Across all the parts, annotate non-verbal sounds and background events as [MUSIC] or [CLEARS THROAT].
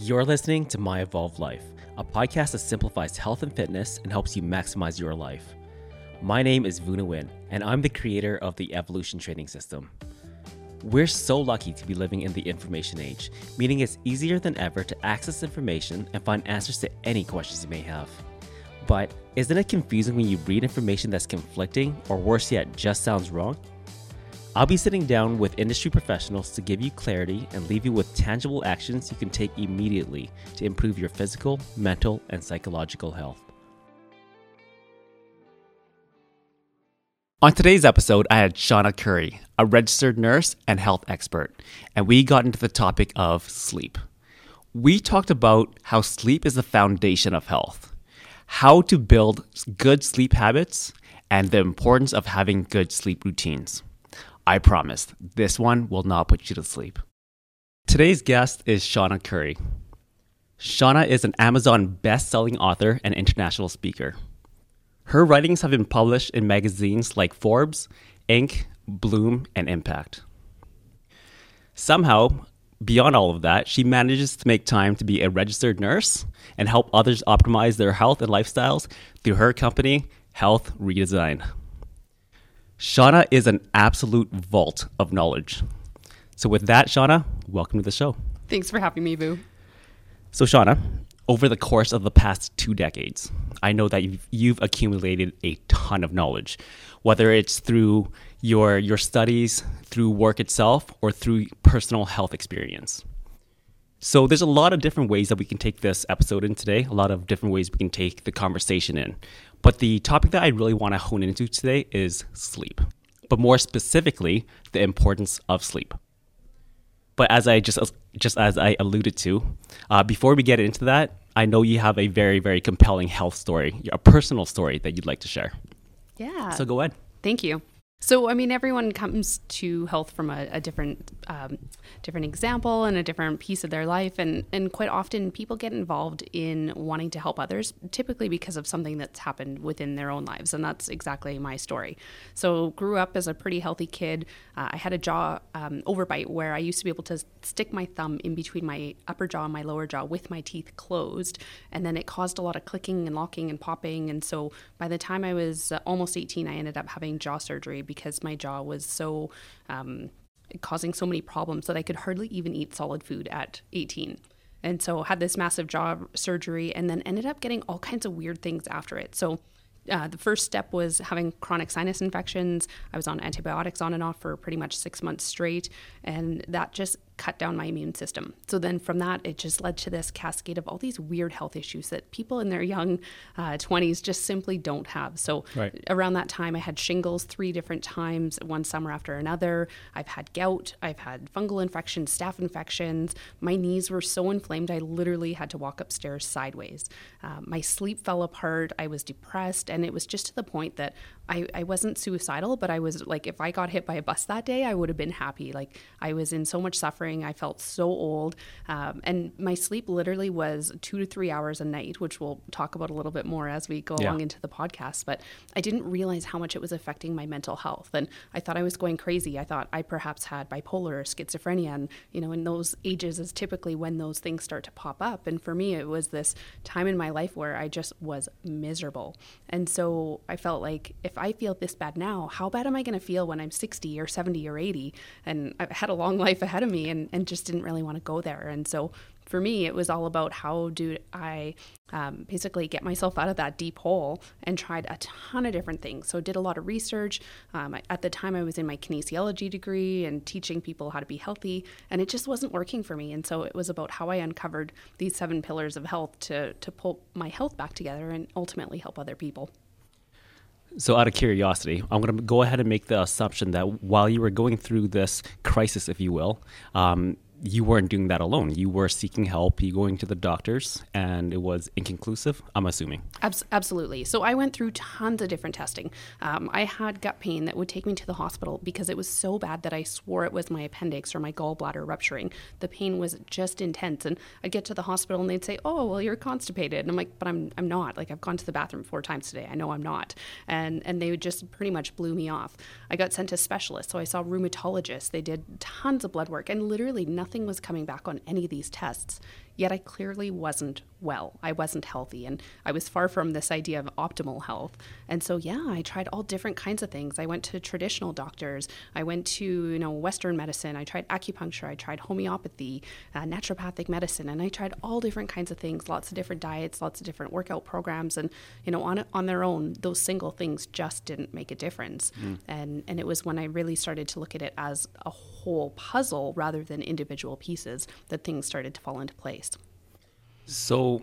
You're listening to My Evolved Life, a podcast that simplifies health and fitness and helps you maximize your life. My name is Vuna Win, and I'm the creator of the Evolution Training System. We're so lucky to be living in the information age, meaning it's easier than ever to access information and find answers to any questions you may have. But isn't it confusing when you read information that's conflicting or worse yet, just sounds wrong? I'll be sitting down with industry professionals to give you clarity and leave you with tangible actions you can take immediately to improve your physical, mental, and psychological health. On today's episode, I had Shauna Curry, a registered nurse and health expert, and we got into the topic of sleep. We talked about how sleep is the foundation of health, how to build good sleep habits, and the importance of having good sleep routines. I promise, this one will not put you to sleep. Today's guest is Shauna Curry. Shauna is an Amazon best selling author and international speaker. Her writings have been published in magazines like Forbes, Inc., Bloom, and Impact. Somehow, beyond all of that, she manages to make time to be a registered nurse and help others optimize their health and lifestyles through her company, Health Redesign. Shauna is an absolute vault of knowledge. So, with that, Shauna, welcome to the show. Thanks for having me, Boo. So, Shauna, over the course of the past two decades, I know that you've, you've accumulated a ton of knowledge, whether it's through your your studies, through work itself, or through personal health experience. So there's a lot of different ways that we can take this episode in today, a lot of different ways we can take the conversation in. But the topic that I really want to hone into today is sleep, but more specifically, the importance of sleep. But as I just just as I alluded to, uh, before we get into that, I know you have a very very compelling health story, a personal story that you'd like to share. Yeah. So go ahead. Thank you. So, I mean, everyone comes to health from a, a different, um, different example and a different piece of their life, and and quite often people get involved in wanting to help others, typically because of something that's happened within their own lives, and that's exactly my story. So, grew up as a pretty healthy kid. Uh, I had a jaw um, overbite where I used to be able to stick my thumb in between my upper jaw and my lower jaw with my teeth closed, and then it caused a lot of clicking and locking and popping, and so by the time I was uh, almost 18, I ended up having jaw surgery because my jaw was so um, causing so many problems that I could hardly even eat solid food at 18. And so had this massive jaw surgery and then ended up getting all kinds of weird things after it. So uh, the first step was having chronic sinus infections. I was on antibiotics on and off for pretty much six months straight, and that just cut down my immune system. So then from that, it just led to this cascade of all these weird health issues that people in their young uh, 20s just simply don't have. So right. around that time, I had shingles three different times, one summer after another. I've had gout, I've had fungal infections, staph infections. My knees were so inflamed, I literally had to walk upstairs sideways. Uh, my sleep fell apart, I was depressed, and it was just to the point that I, I wasn't suicidal, but I was like, if I got hit by a bus that day, I would have been happy. Like, I was in so much suffering. I felt so old. Um, and my sleep literally was two to three hours a night, which we'll talk about a little bit more as we go yeah. along into the podcast. But I didn't realize how much it was affecting my mental health. And I thought I was going crazy. I thought I perhaps had bipolar or schizophrenia. And, you know, in those ages is typically when those things start to pop up. And for me, it was this time in my life where I just was miserable. And so I felt like if I feel this bad now, how bad am I going to feel when I'm 60 or 70 or 80? And I've had a long [LAUGHS] life ahead of me and, and just didn't really want to go there. And so for me, it was all about how do I um, basically get myself out of that deep hole and tried a ton of different things. So, did a lot of research. Um, at the time, I was in my kinesiology degree and teaching people how to be healthy, and it just wasn't working for me. And so, it was about how I uncovered these seven pillars of health to, to pull my health back together and ultimately help other people. So, out of curiosity, I'm going to go ahead and make the assumption that while you were going through this crisis, if you will, um, you weren't doing that alone. You were seeking help, you going to the doctors, and it was inconclusive, I'm assuming. Abs- absolutely. So I went through tons of different testing. Um, I had gut pain that would take me to the hospital because it was so bad that I swore it was my appendix or my gallbladder rupturing. The pain was just intense. And I'd get to the hospital and they'd say, Oh, well, you're constipated. And I'm like, But I'm, I'm not. Like, I've gone to the bathroom four times today. I know I'm not. And, and they would just pretty much blew me off. I got sent to specialists. So I saw rheumatologists. They did tons of blood work and literally nothing nothing was coming back on any of these tests. Yet I clearly wasn't well. I wasn't healthy and I was far from this idea of optimal health. And so yeah, I tried all different kinds of things. I went to traditional doctors. I went to, you know, western medicine. I tried acupuncture, I tried homeopathy, uh, naturopathic medicine, and I tried all different kinds of things, lots of different diets, lots of different workout programs and you know, on on their own, those single things just didn't make a difference. Mm. And and it was when I really started to look at it as a whole puzzle rather than individual pieces that things started to fall into place. So,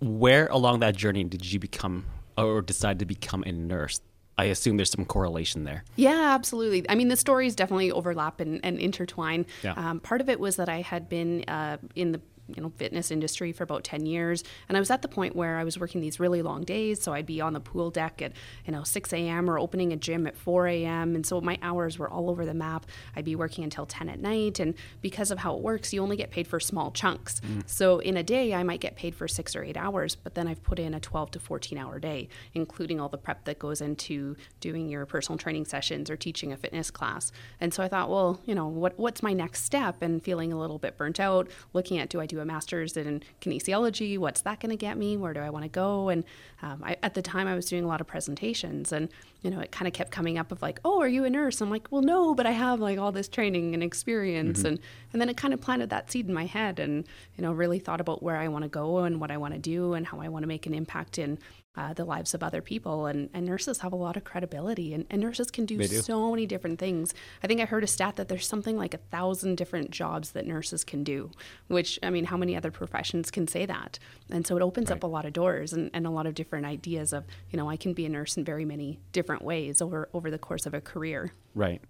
where along that journey did you become or decide to become a nurse? I assume there's some correlation there. Yeah, absolutely. I mean, the stories definitely overlap and, and intertwine. Yeah. Um, part of it was that I had been uh, in the you know fitness industry for about 10 years. And i was at the point where i was working these really long days so i'd be on the pool deck at you know 6 a.m or opening a gym at 4 a.m and so my hours were all over the map. I'd be working until 10 at night. And because of how it works you only get paid for small chunks. Mm. so in a day i might get paid for six or eight hours but then i've put in a 12 to 14 hour day including all the prep that goes into doing your personal training sessions or teaching a fitness class. And so i thought well you know what, what's my next step? And feeling a little bit burnt out looking at do i do a master's in kinesiology. What's that going to get me? Where do I want to go? And um, I, at the time, I was doing a lot of presentations, and you know, it kind of kept coming up of like, "Oh, are you a nurse?" I'm like, "Well, no, but I have like all this training and experience." Mm-hmm. And and then it kind of planted that seed in my head, and you know, really thought about where I want to go and what I want to do and how I want to make an impact in uh, the lives of other people. And, and nurses have a lot of credibility, and, and nurses can do, do, so many different things. I think I heard a stat that there's something like a thousand different jobs that nurses can do, which, I mean, how many other professions can say that? And so it opens right. up a lot of doors and, and a lot of different ideas of, you know, I can be a nurse in very many different ways over, over the course of a career. Right.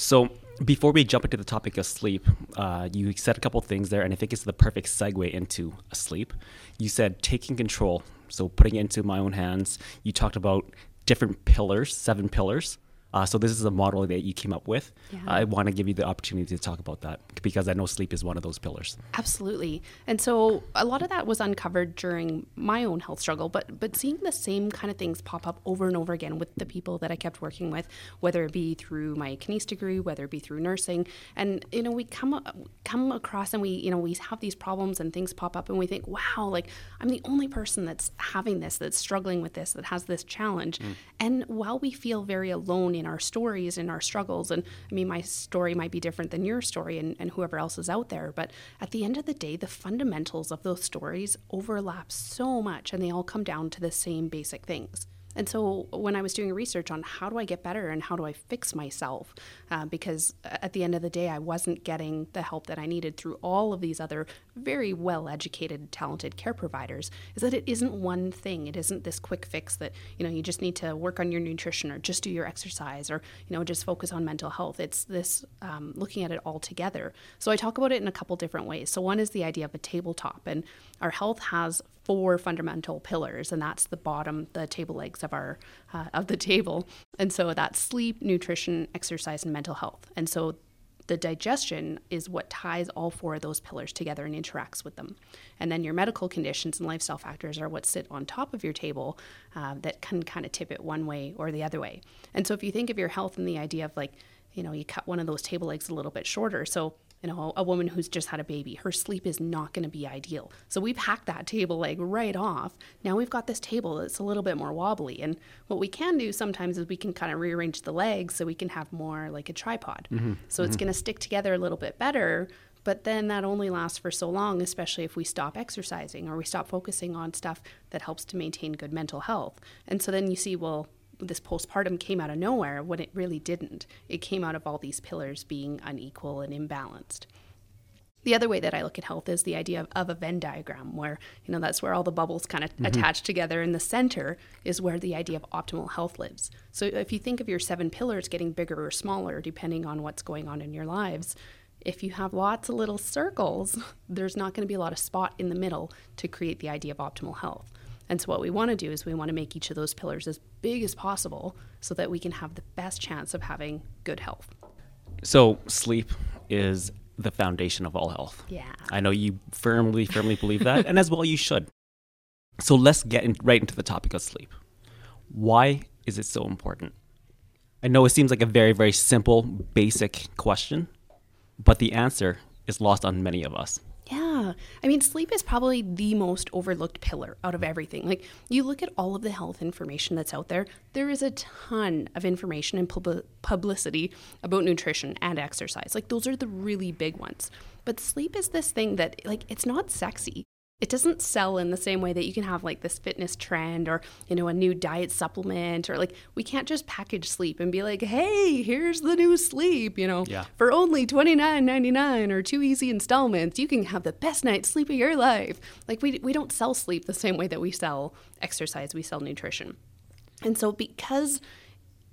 So before we jump into the topic of sleep, uh, you said a couple things there, and I think it's the perfect segue into sleep. You said taking control so putting it into my own hands. You talked about different pillars, seven pillars. Uh, so this is a model that you came up with. Yeah. I want to give you the opportunity to talk about that because I know sleep is one of those pillars. Absolutely. And so a lot of that was uncovered during my own health struggle, but but seeing the same kind of things pop up over and over again with the people that I kept working with, whether it be through my kines degree, whether it be through nursing, and you know we come come across and we you know we have these problems and things pop up and we think, wow, like I'm the only person that's having this, that's struggling with this, that has this challenge. Mm. And while we feel very alone in our stories and our struggles. And I mean, my story might be different than your story and, and whoever else is out there. But at the end of the day, the fundamentals of those stories overlap so much and they all come down to the same basic things. And so when I was doing research on how do I get better and how do I fix myself, uh, because at the end of the day, I wasn't getting the help that I needed through all of these other very well educated, talented care providers, is that it isn't one thing. It isn't this quick fix that, you know, you just need to work on your nutrition or just do your exercise or, you know, just focus on mental health. It's this um, looking at it all together. So I talk about it in a couple different ways. So one is the idea of a tabletop, and our health has four fundamental pillars, and that's the bottom, the table legs of our uh, of the table. And so that's sleep, nutrition, exercise, and mental health. And so the digestion is what ties all four of those pillars together and interacts with them. And then your medical conditions and lifestyle factors are what sit on top of your table uh, that can kind of tip it one way or the other way. And so if you think of your health and the idea of like, you know, you cut one of those table legs a little bit shorter. So you know, a woman who's just had a baby, her sleep is not going to be ideal. So we've hacked that table leg right off. Now we've got this table that's a little bit more wobbly. And what we can do sometimes is we can kind of rearrange the legs so we can have more like a tripod. Mm-hmm. So mm-hmm. it's going to stick together a little bit better. But then that only lasts for so long, especially if we stop exercising or we stop focusing on stuff that helps to maintain good mental health. And so then you see, well, this postpartum came out of nowhere when it really didn't. It came out of all these pillars being unequal and imbalanced. The other way that I look at health is the idea of, of a Venn diagram, where you know that's where all the bubbles kind of mm-hmm. attach together, and the center is where the idea of optimal health lives. So if you think of your seven pillars getting bigger or smaller depending on what's going on in your lives, if you have lots of little circles, [LAUGHS] there's not going to be a lot of spot in the middle to create the idea of optimal health. And so, what we want to do is we want to make each of those pillars as big as possible so that we can have the best chance of having good health. So, sleep is the foundation of all health. Yeah. I know you firmly, firmly believe that, and as well you should. So, let's get in, right into the topic of sleep. Why is it so important? I know it seems like a very, very simple, basic question, but the answer is lost on many of us. Yeah. I mean, sleep is probably the most overlooked pillar out of everything. Like, you look at all of the health information that's out there, there is a ton of information and pub- publicity about nutrition and exercise. Like, those are the really big ones. But sleep is this thing that, like, it's not sexy it doesn't sell in the same way that you can have like this fitness trend or you know a new diet supplement or like we can't just package sleep and be like hey here's the new sleep you know? Yeah. for only $29.99 or two easy installments you can have the best night's sleep of your life. Like we, we don't sell sleep the same way that we sell exercise we sell nutrition. And so because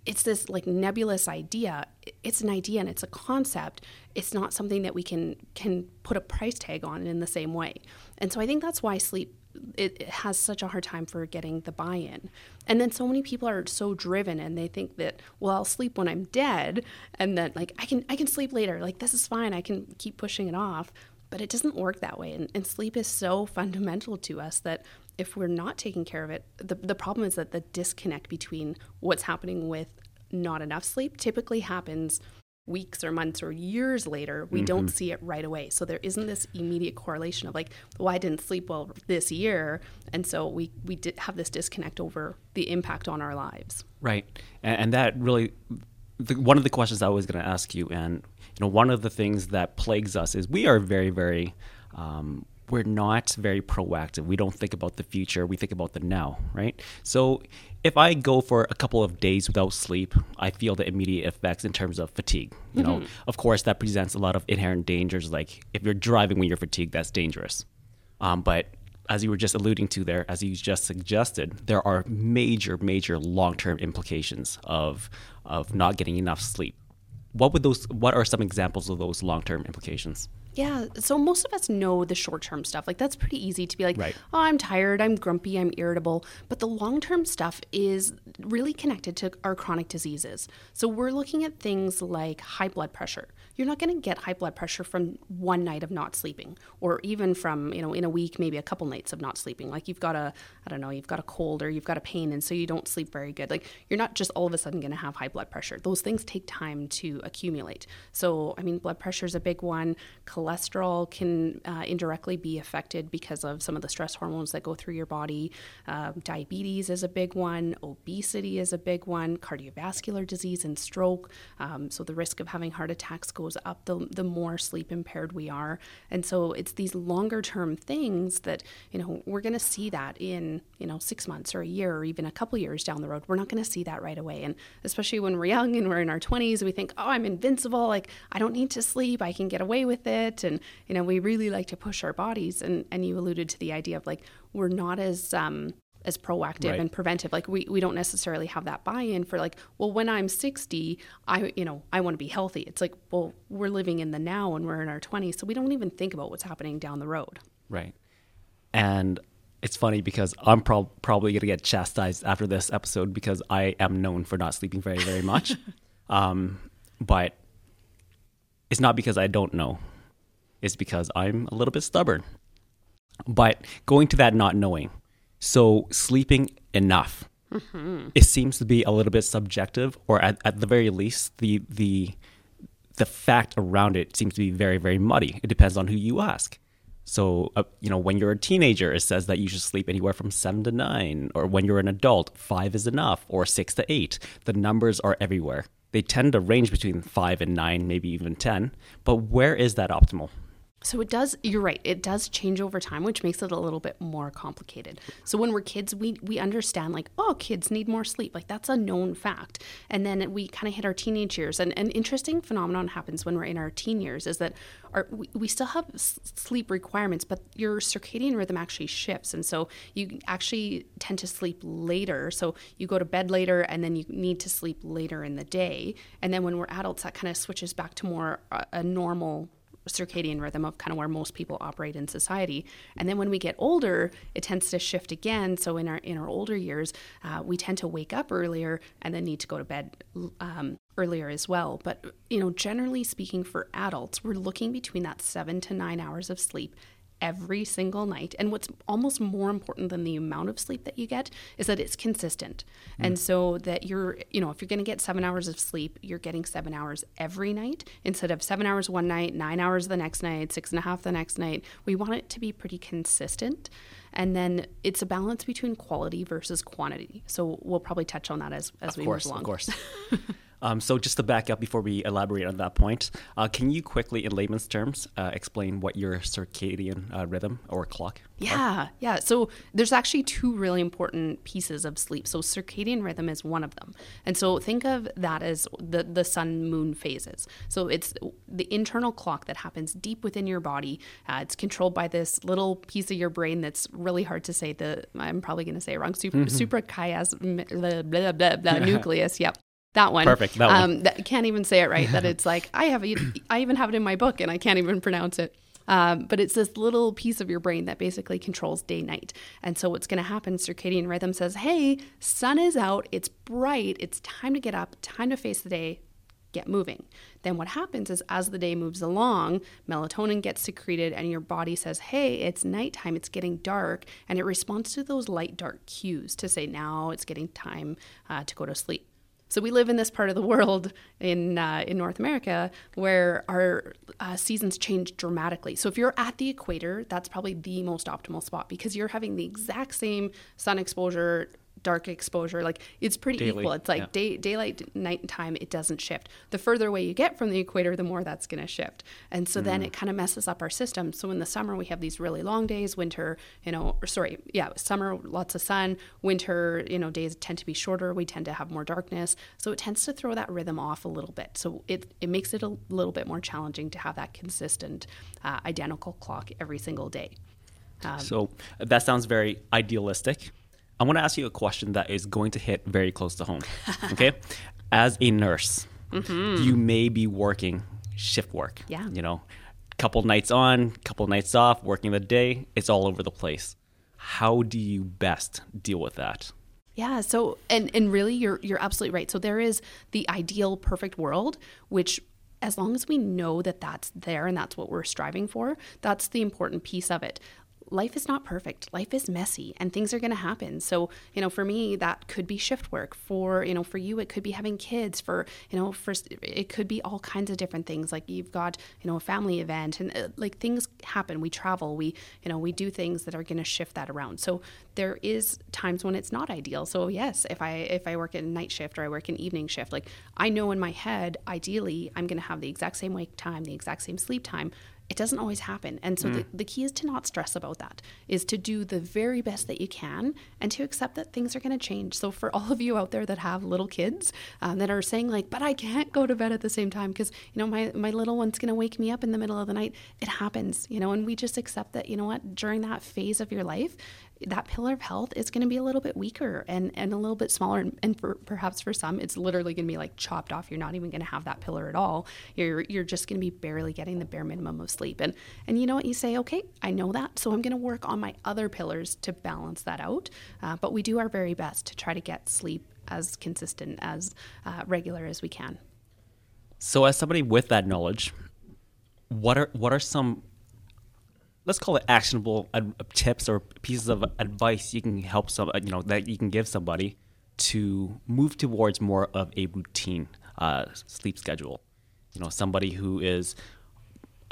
it's this like nebulous idea. It's an idea and it's a concept. It's not something that we can can put a price tag on in the same way. And so i think that's why sleep it, it has such a hard time for getting the buy-in. And then so many people are so driven and they think that well i'll sleep when i'm dead and that like i can i can sleep later. Like this is fine. I can keep pushing it off. But it doesn't work that way. And, and sleep is so fundamental to us that if we're not taking care of it, the, the problem is that the disconnect between what's happening with not enough sleep typically happens weeks or months or years later. We mm-hmm. don't see it right away. So there isn't this immediate correlation of like, well, I didn't sleep well this year. And so we, we did have this disconnect over the impact on our lives. Right. And, and that really, the, one of the questions I was going to ask you, and you know, one of the things that plagues us is we are very, very um, we're not very proactive. We don't think about the future. We think about the now, right? So if I go for a couple of days without sleep, I feel the immediate effects in terms of fatigue. You mm-hmm. know, of course, that presents a lot of inherent dangers. Like if you're driving when you're fatigued, that's dangerous. Um, but as you were just alluding to there, as you just suggested, there are major, major long-term implications of of not getting enough sleep. What would those? What are some examples of those long-term implications? Yeah. So most of us know the short term stuff. Like that's pretty easy to be like, right. oh, I'm tired, I'm grumpy, I'm irritable. But the long term stuff is really connected to our chronic diseases. So we're looking at things like high blood pressure. You're not going to get high blood pressure from one night of not sleeping, or even from, you know, in a week, maybe a couple nights of not sleeping. Like you've got a, I don't know, you've got a cold or you've got a pain, and so you don't sleep very good. Like you're not just all of a sudden going to have high blood pressure. Those things take time to accumulate. So, I mean, blood pressure is a big one cholesterol can uh, indirectly be affected because of some of the stress hormones that go through your body. Uh, diabetes is a big one, obesity is a big one, cardiovascular disease and stroke. Um, so the risk of having heart attacks goes up the, the more sleep impaired we are. And so it's these longer term things that, you know, we're going to see that in, you know, six months or a year or even a couple years down the road. We're not going to see that right away. And especially when we're young and we're in our 20s, we think, oh, I'm invincible. Like, I don't need to sleep. I can get away with it it and you know we really like to push our bodies and and you alluded to the idea of like we're not as um as proactive right. and preventive. Like we, we don't necessarily have that buy-in for like well when i'm 60 i you know i want to be healthy. It's like well we're living in the now and we're in our 20s so we don't even think about what's happening down the road. Right. And it's funny because i'm pro- probably going to get chastised after this episode because i am known for not sleeping very very much. [LAUGHS] Um, but it's not because i don't know is because I'm a little bit stubborn. But going to that not knowing, so sleeping enough, mm-hmm. it seems to be a little bit subjective, or at, at the very least, the the the fact around it seems to be very very muddy. It depends on who you ask. So, uh, you know, when you're a teenager, it says that you should sleep anywhere from seven to nine, or when you're an adult, five is enough, or six to eight. The numbers are everywhere. They tend to range between five and nine, maybe even 10. But where is that optimal? So it does, you're right, it does change over time, which makes it a little bit more complicated. So when we're kids, we, we understand like, oh, kids need more sleep. Like that's a known fact. And then we kind of hit our teenage years. And an interesting phenomenon happens when we're in our teen years is that our, we, we still have sleep requirements, but your circadian rhythm actually shifts. And so you actually tend to sleep later. So you go to bed later and then you need to sleep later in the day. And then when we're adults, that kind of switches back to more a, a normal circadian rhythm of kind of where most people operate in society. And then when we get older, it tends to shift again. So in our in our older years, uh, we tend to wake up earlier and then need to go to bed um, earlier as well. But you know, generally speaking, for adults, we're looking between that seven to nine hours of sleep every single night. And what's almost more important than the amount of sleep that you get is that it's consistent. Mm. And so that you're, you know, if you're going to get seven hours of sleep, you're getting seven hours every night instead of seven hours one night, nine hours the next night, six and a half the next night. We want it to be pretty consistent. And then it's a balance between quality versus quantity. So we'll probably touch on that as, as of we course, move along. Of course. [LAUGHS] Um, so just to back up before we elaborate on that point, uh, can you quickly, in layman's terms, uh, explain what your circadian uh, rhythm or clock? Yeah, are? yeah. So there's actually two really important pieces of sleep. So circadian rhythm is one of them, and so think of that as the the sun moon phases. So it's the internal clock that happens deep within your body. Uh, it's controlled by this little piece of your brain that's really hard to say. The I'm probably going to say it wrong. Super, mm-hmm. suprachias blah, blah, blah, blah, [LAUGHS] nucleus. Yep that one. Perfect. That one. Um, that, can't even say it right. that it's like I have. [CLEARS THROAT] I even have it in my book, and I can't even pronounce it. Um, but it's this little piece of your brain that basically controls day night. And so what's going to happen? Circadian rhythm says, "Hey, sun is out. It's bright. It's time to get up. Time to face the day." Get moving. Then what happens is as the day moves along, melatonin gets secreted and your body says, "Hey, it's nighttime. It's getting dark," and it responds to those light dark cues to say, "Now it's getting time uh, to go to sleep." So we live in this part of the world in uh, in North America where our uh, seasons change dramatically. So if you're at the equator, that's probably the most optimal spot because you're having the exact same sun exposure dark exposure. Like it's pretty Daily, equal. It's like yeah. day, daylight, night time. It doesn't shift. The further away you get from the equator, the more that's going to shift. And so mm. then it kind of messes up our system. So in the summer we have these really long days. Winter, you know, sorry, yeah, summer lots of sun. Winter, you know, days tend to be shorter. We tend to have more darkness. So it tends to throw that rhythm off a little bit. So it it makes it a little bit more challenging to have that consistent, uh, identical clock every single day. Um, so that sounds very idealistic. I want to ask you a question that is going to hit very close to home. Okay. [LAUGHS] As a nurse, mm-hmm. you may be working shift work. Yeah. You know, couple nights on, couple nights off, working the day. It's all over the place. How do you best deal with that? Yeah, so and and really you're you're absolutely right. So there is the ideal perfect world which as long as we know that that's there and that's what we're striving for, that's the important piece of it life is not perfect. Life is messy and things are going to happen. So, you know, for me, that could be shift work. For, you know, for you, it could be having kids. For, you know, for, it could be all kinds of different things. Like you've got, you know, a family event and uh, like things happen. We travel, we, you know, we do things that are going to shift that around. So there is times when it's not ideal. So yes, if I, if I work a night shift or I work an evening shift, like I know in my head, ideally, I'm going to have the exact same wake time, the exact same sleep time it doesn't always happen. And so mm. the, the key is to not stress about that, is to do the very best that you can and to accept that things are going to change. So for all of you out there that have little kids um, that are saying like, but I can't go to bed at the same time because, you know, my, my little one's going to wake me up in the middle of the night. It happens, you know, and we just accept that, you know what, during that phase of your life, that pillar of health is going to be a little bit weaker and, and a little bit smaller. And, and for, perhaps for some, it's literally going to be like chopped off. You're not even going to have that pillar at all. You're, you're just going to be barely getting the bare minimum of sleep. And, and you know what? You say, okay, I know that. So I'm going to work on my other pillars to balance that out. Uh, but we do our very best to try to get sleep as consistent, as uh, regular as we can. So, as somebody with that knowledge, what are what are some let's call it actionable tips or pieces of advice you can help some you know that you can give somebody to move towards more of a routine uh, sleep schedule. You know somebody who is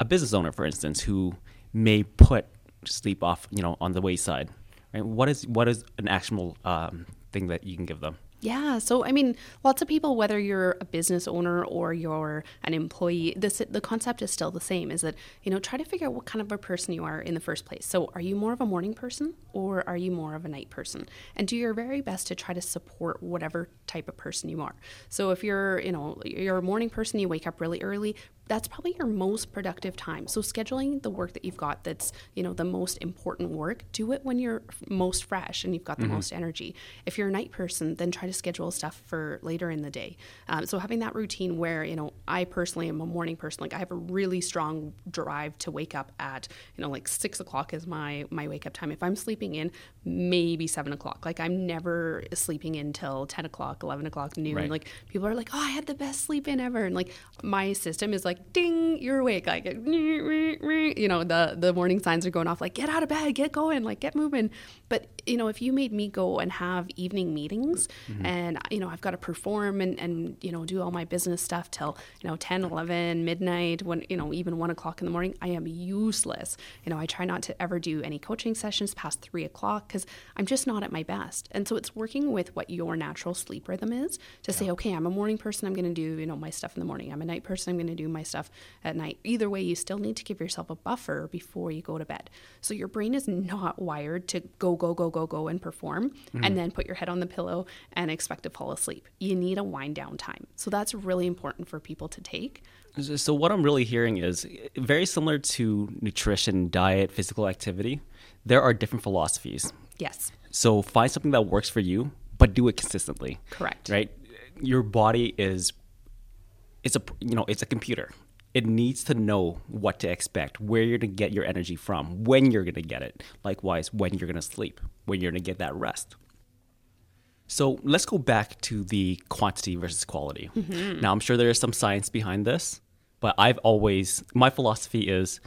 a business owner for instance who may put sleep off you know on the wayside right? What is what is an actionable um, thing that you can give them yeah. So, I mean, lots of people, whether you're a business owner or you're an employee, this, the concept is still the same is that, you know, try to figure out what kind of a person you are in the first place. So, are you more of a morning person or are you more of a night person? And do your very best to try to support whatever type of person you are. So, if you're, you know, you're a morning person, you wake up really early, that's probably your most productive time. So scheduling the work that you've got that's, you know, the most important work, do it when you're most fresh and you've got the mm-hmm. most energy. If you're a night person, then try to schedule stuff for later in the day. Um, so having that routine where, you know, I personally am a morning person, like I have a really strong drive to wake up at, you know, like six o'clock is my my wake up time. If I'm sleeping in, maybe seven o'clock. Like I'm never sleeping until ten o'clock, eleven o'clock, noon. Right. Like people are like, Oh, I had the best sleep in ever and like my system is like like ding you're awake. Like [LAUGHS] you know the the warning signs are going off like get out of bed get going like get moving. But you know if you made me go and have evening meetings mm-hmm. and you know i've got to perform and and you know do all my business stuff till you know 10 11 midnight when you know even 1 o'clock in the morning i am useless. You know i try not to ever do any coaching sessions past 3 o'clock because i'm just not at my best. And so it's working with what your natural sleep rhythm is to yeah. say okay i'm a morning person i'm going to do you know my stuff in the morning. I'm a night person i'm going to do my stuff at night. Either way you still need to give yourself a buffer before you go to bed. So your brain is not wired to go go go go go and perform mm-hmm. and then put your head on the pillow and expect to fall asleep. You need a wind down time. So that's really important for people to take. So what i'm really hearing is very similar to nutrition diet physical activity there are different philosophies. Yes. So find something that works for you but do it consistently. Correct. Right? Your body is it's a you know it's a computer. It needs to know what to expect where you're going to get your energy from when you're going to get it likewise when you're going to sleep when you're going to get that rest. So let's go back to the quantity versus quality. Mm-hmm. now i'm sure there is some science behind this but i've always my philosophy is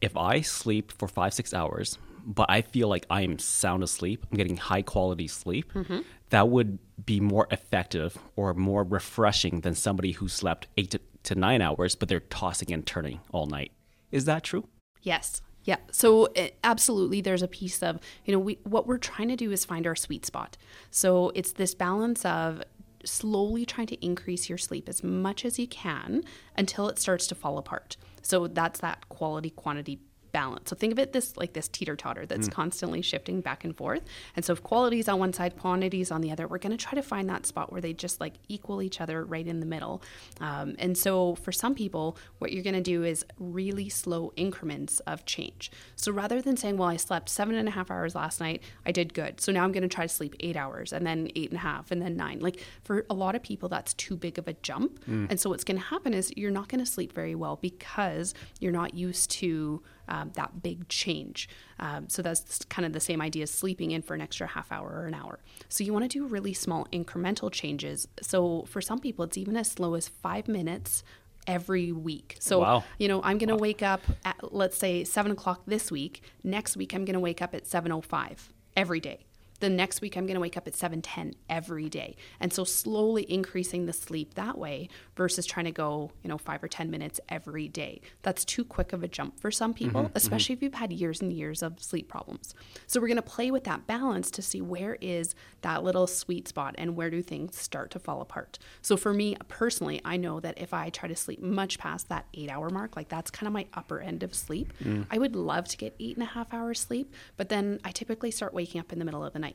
if i sleep for five six hours but i feel like i'm sound asleep i'm getting high quality sleep mm-hmm that would be more effective or more refreshing than somebody who slept eight to, to nine hours, but they're tossing and turning all night. Is that true? Yes. Yeah. So it, eh, absolutely, there's a piece of you know we what we're trying to do is find our sweet spot. So it's this balance of slowly trying to increase your sleep as much as you can until it starts to fall apart. So that's that quality quantity balance. So think of it this like this teeter totter that's mm. constantly shifting back and forth. And so if quality is on one side, quantity is on the other, we're going to try to find that spot where they just like equal each other right in the middle. Um, and so for some people, what you're going to do is really slow increments of change. So rather than saying, well, I slept seven and a half hours last night, I did good. So now I'm going to try to sleep eight hours and then eight and a half and then nine. Like for a lot of people, that's too big of a jump. Mm. And so what's going to happen is you're not going to sleep very well because you're not used to um, that big change. Um, so that's kind of the same idea as sleeping in for an extra half hour or an hour. So you want to do really small incremental changes. So for some people, it's even as slow as five minutes every week. So, wow. you know, I'm going to wow. wake up at, let's say, seven o'clock this week. Next week, I'm going to wake up at 7.05 every day the next week I'm going to wake up at 7:10 every day. And so slowly increasing the sleep that way versus trying to go, you know, 5 or 10 minutes every day. That's too quick of a jump for some people, mm-hmm, especially mm-hmm. if you've had years and years of sleep problems. So we're going to play with that balance to see where is that little sweet spot and where do things start to fall apart. So for me personally, I know that if I try to sleep much past that 8-hour mark, like that's kind of my upper end of sleep. Mm. I would love to get eight and a half hours sleep, but then I typically start waking up in the middle of the night.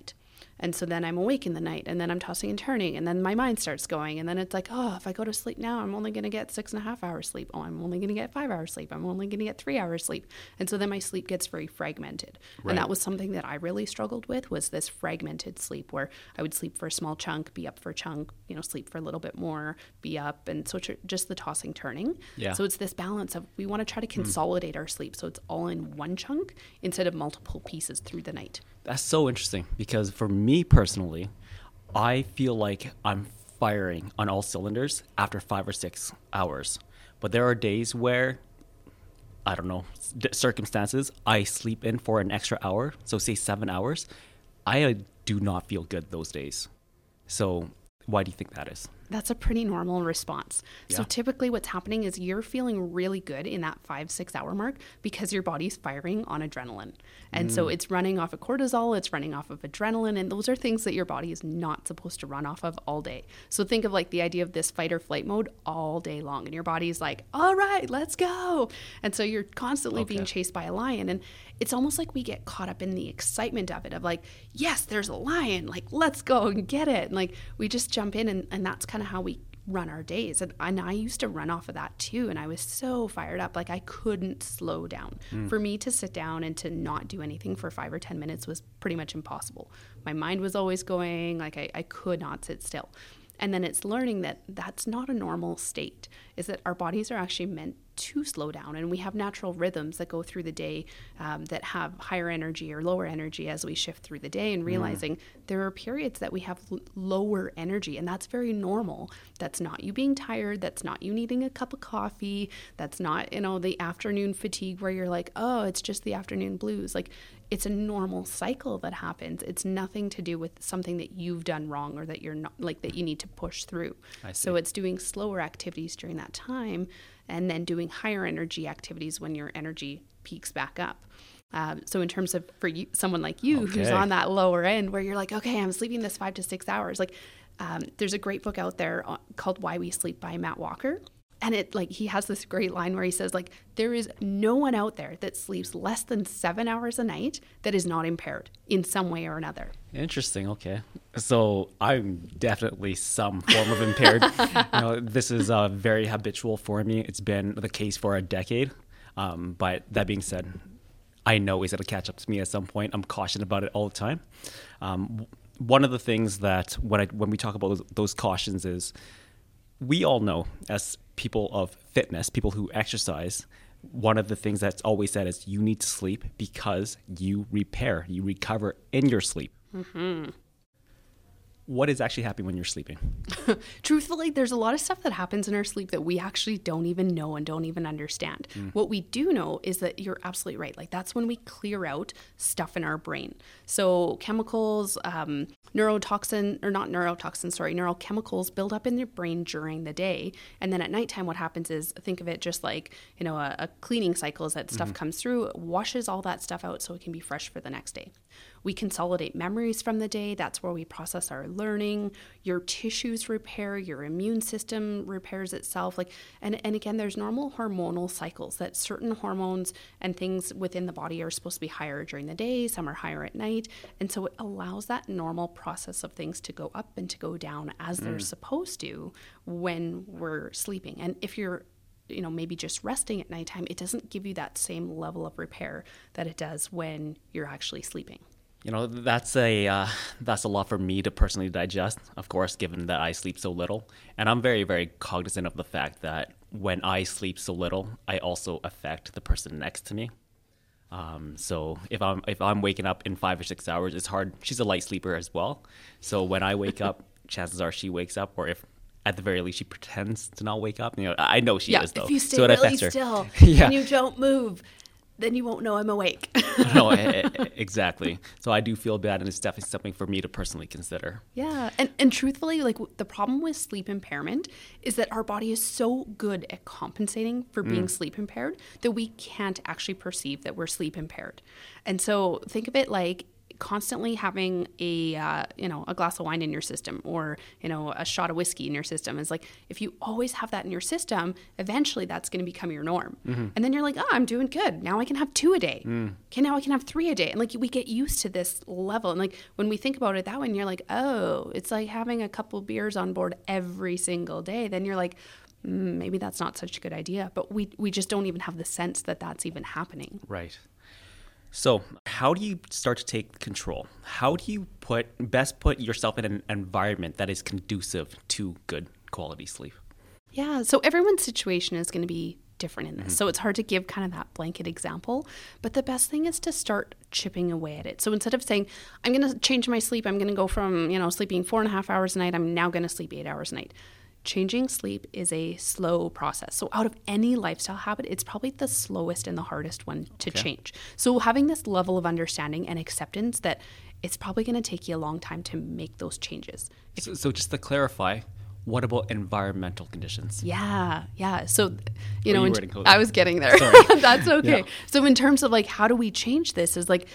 And so then I'm awake in the night and then I'm tossing and turning and then my mind starts going. And then it's like, oh, if I go to sleep now, I'm only going to get six and a half hours sleep. Oh, I'm only going to get five hours sleep. I'm only going to get three hours sleep. And so then my sleep gets very fragmented. Right. And that was something that I really struggled with was this fragmented sleep where I would sleep for a small chunk, be up for a chunk, you know, sleep for a little bit more, be up. And so just the tossing, turning. Yeah. So it's this balance of we want to try to hmm. consolidate mm. our sleep so it's all in one chunk instead of multiple pieces through the night. That's so interesting because for me personally, I feel like I'm firing on all cylinders after five or six hours. But there are days where, I don't know, circumstances, I sleep in for an extra hour. So, say seven hours. I uh, do not feel good those days. So, why do you think that is? That's a pretty normal response. Yeah. So typically what's happening is you're feeling really good in that 5 6 hour mark because your body's firing on adrenaline. And mm. so it's running off of cortisol, it's running off of adrenaline and those are things that your body is not supposed to run off of all day. So think of like the idea of this fight or flight mode all day long and your body's like, "All right, let's go." And so you're constantly okay. being chased by a lion and it's almost like we get caught up in the excitement of it of like, "Yes, there's a lion. Like, let's go and get it." And like we just jump in and and that's kind kind of how we run our days. And, and, I used to run off of that too. And I was so fired up. Like I couldn't slow down. Mm. For me to sit down and to not do anything for five or 10 minutes was pretty much impossible. My mind was always going, like I, I could not sit still. And then it's learning that that's not a normal state, is that our bodies are actually meant to slow down. And we have natural rhythms that go through the day um, that have higher energy or lower energy as we shift through the day, and realizing mm. there are periods that we have l- lower energy, and that's very normal. That's not you being tired. That's not you needing a cup of coffee. That's not, you know, the afternoon fatigue where you're like, oh, it's just the afternoon blues. Like, it's a normal cycle that happens. It's nothing to do with something that you've done wrong or that you're not like that you need to push through. So it's doing slower activities during that time and then doing higher energy activities when your energy peaks back up. Um, so in terms of for you, someone like you okay. who's on that lower end where you're like, okay, I'm sleeping this five to six hours. Like, um, there's a great book out there uh, called Why We Sleep by Matt Walker and it like he has this great line where he says like there is no one out there that sleeps less than seven hours a night that is not impaired in some way or another interesting okay. So i'm definitely some form of impaired. [LAUGHS] You know this is uh, very habitual for me. It's been the case for a decade. Um, but that being said i know it's going to catch up to me at some point. I'm cautioned about it all the time. Um, one of the things that when I when we talk about those, those cautions is we all know as people of fitness, people who exercise, one of the things that's always said is you need to sleep because you repair, you recover in your sleep. Mm-hmm what is actually happening when you're sleeping? [LAUGHS] Truthfully, there's a lot of stuff that happens in our sleep that we actually don't even know and don't even understand. Mm. What we do know is that you're absolutely right. Like that's when we clear out stuff in our brain. So chemicals, um, neurotoxin or not neurotoxin, sorry, neurochemicals build up in your brain during the day, and then at nighttime, what happens is think of it just like you know a, a cleaning cycle. Is that stuff mm-hmm. comes through, washes all that stuff out, so it can be fresh for the next day. We consolidate memories from the day. That's where we process our learning. Your tissues repair, your immune system repairs itself. Like and, and again, there's normal hormonal cycles that certain hormones and things within the body are supposed to be higher during the day, some are higher at night. And so it allows that normal process of things to go up and to go down as mm. they're supposed to when we're sleeping. And if you're you know maybe just resting at nighttime it doesn't give you that same level of repair that it does when you're actually sleeping you know that's a uh, that's a lot for me to personally digest of course given that i sleep so little. And i'm very very cognizant of the fact that when i sleep so little i also affect the person next to me. Um, so if i'm if i'm waking up in five or six hours it's hard. She's a light sleeper as well. So when i wake up [LAUGHS] chances are she wakes up or if at the very least she pretends to not wake up you know i know she yeah, is though. if you stay so really still [LAUGHS] yeah. and you don't move then you won't know I'm awake. [LAUGHS] [LAUGHS] no, exactly. So I do feel bad, and it's definitely something for me to personally consider. Yeah, and and truthfully, like the problem with sleep impairment is that our body is so good at compensating for being mm. sleep impaired that we can't actually perceive that we're sleep impaired. And so think of it like constantly having a uh, you know a glass of wine in your system or you know a shot of whiskey in your system. Is like if you always have that in your system eventually that's going to become your norm. Mm-hmm. and then you're like oh i'm doing good. Now i can have two a day. Mm. okay now i can have three a day. And like we get used to this level. And like when we think about it that way and you're like oh it's like having a couple beers on board every single day then you're like mm, maybe that's not such a good idea. But we we just don't even have the sense that that's even happening. Right. So, how do you start to take control? How do you put best put yourself in an environment that is conducive to good quality sleep? Yeah, so everyone's situation is going to be different in this. Mm-hmm. So it's hard to give kind of that blanket example, but the best thing is to start chipping away at it. So instead of saying, I'm going to change my sleep, I'm going to go from, you know, sleeping four and a half hours a night, I'm now going to sleep eight hours a night changing sleep is a slow process. So, out of any lifestyle habit, it's probably the slowest and the hardest one to okay. change. So, having this level of understanding and acceptance that it's probably going to take you a long time to make those changes. So, so just to clarify, what about environmental conditions? Yeah, yeah. So, you know, you I was getting there. [LAUGHS] That's okay. Yeah. So, in terms of like, how do we change this? Is like,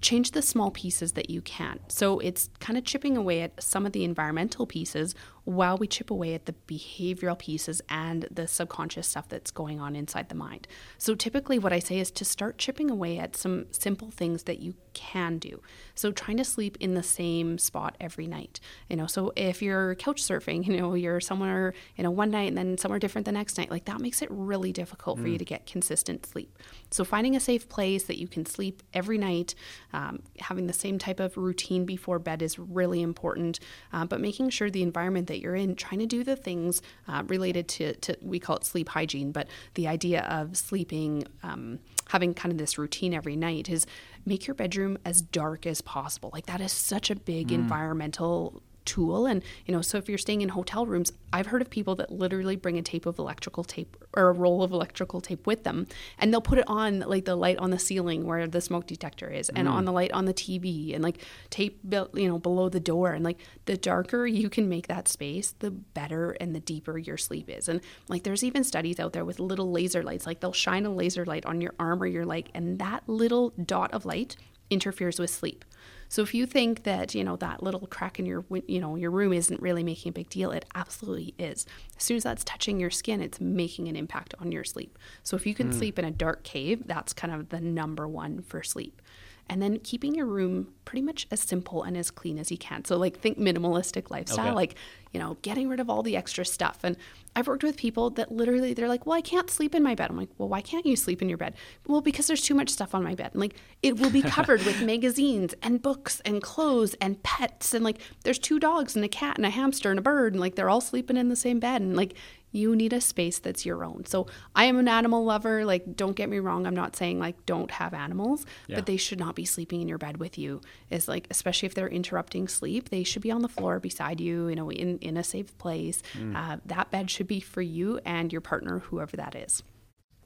change the small pieces that you can. So it's kind of chipping away at some of the environmental pieces while we chip away at the behavioral pieces and the subconscious stuff that's going on inside the mind. So typically, what I say is to start chipping away at some simple things that you can do. So trying to sleep in the same spot every night. You know, so if you're couch surfing, [LAUGHS] you know, you're somewhere, you know, one night and then somewhere different the next night, like that makes it really difficult mm. for you mm. to get consistent sleep. So finding a safe place that you can sleep every night, um, having the same type of routine before bed is really important, uh, but making sure the environment that that you're in, trying to do the things uh, related to, to, we call it sleep hygiene, but the idea of sleeping, um, having kind of this routine every night is make your bedroom as dark as possible. Like that is such a big mm. environmental tool. And, you know, so if you're staying in hotel rooms, I've heard of people that literally bring a tape of electrical tape or a roll of electrical tape with them and they'll put it on like the light on the ceiling where the smoke detector is and mm. on the light on the TV and like tape, you know, below the door. And like the darker you can make that space, the better and the deeper your sleep is. And like there's even studies out there with little laser lights, like they'll shine a laser light on your arm or your leg, and that little dot of light interferes with sleep. So if you think that, you know, that little crack in your, you know, your room isn't really making a big deal, it absolutely is. As soon as that's touching your skin, it's making an impact on your sleep. So if you can mm. sleep in a dark cave, that's kind of the number one for sleep and then keeping your room pretty much as simple and as clean as you can. So like think minimalistic lifestyle, okay. like, you know, getting rid of all the extra stuff. And I've worked with people that literally they're like, "Well, I can't sleep in my bed." I'm like, "Well, why can't you sleep in your bed?" "Well, because there's too much stuff on my bed." And like it will be covered with [LAUGHS] magazines and books and clothes and pets and like there's two dogs and a cat and a hamster and a bird and like they're all sleeping in the same bed and like you need a space that's your own. So I am an animal lover. Like, don't get me wrong. I'm not saying like don't have animals, yeah. but they should not be sleeping in your bed with you. Is like, especially if they're interrupting sleep, they should be on the floor beside you, you know, in, in a safe place. Mm. Uh, that bed should be for you and your partner, whoever that is.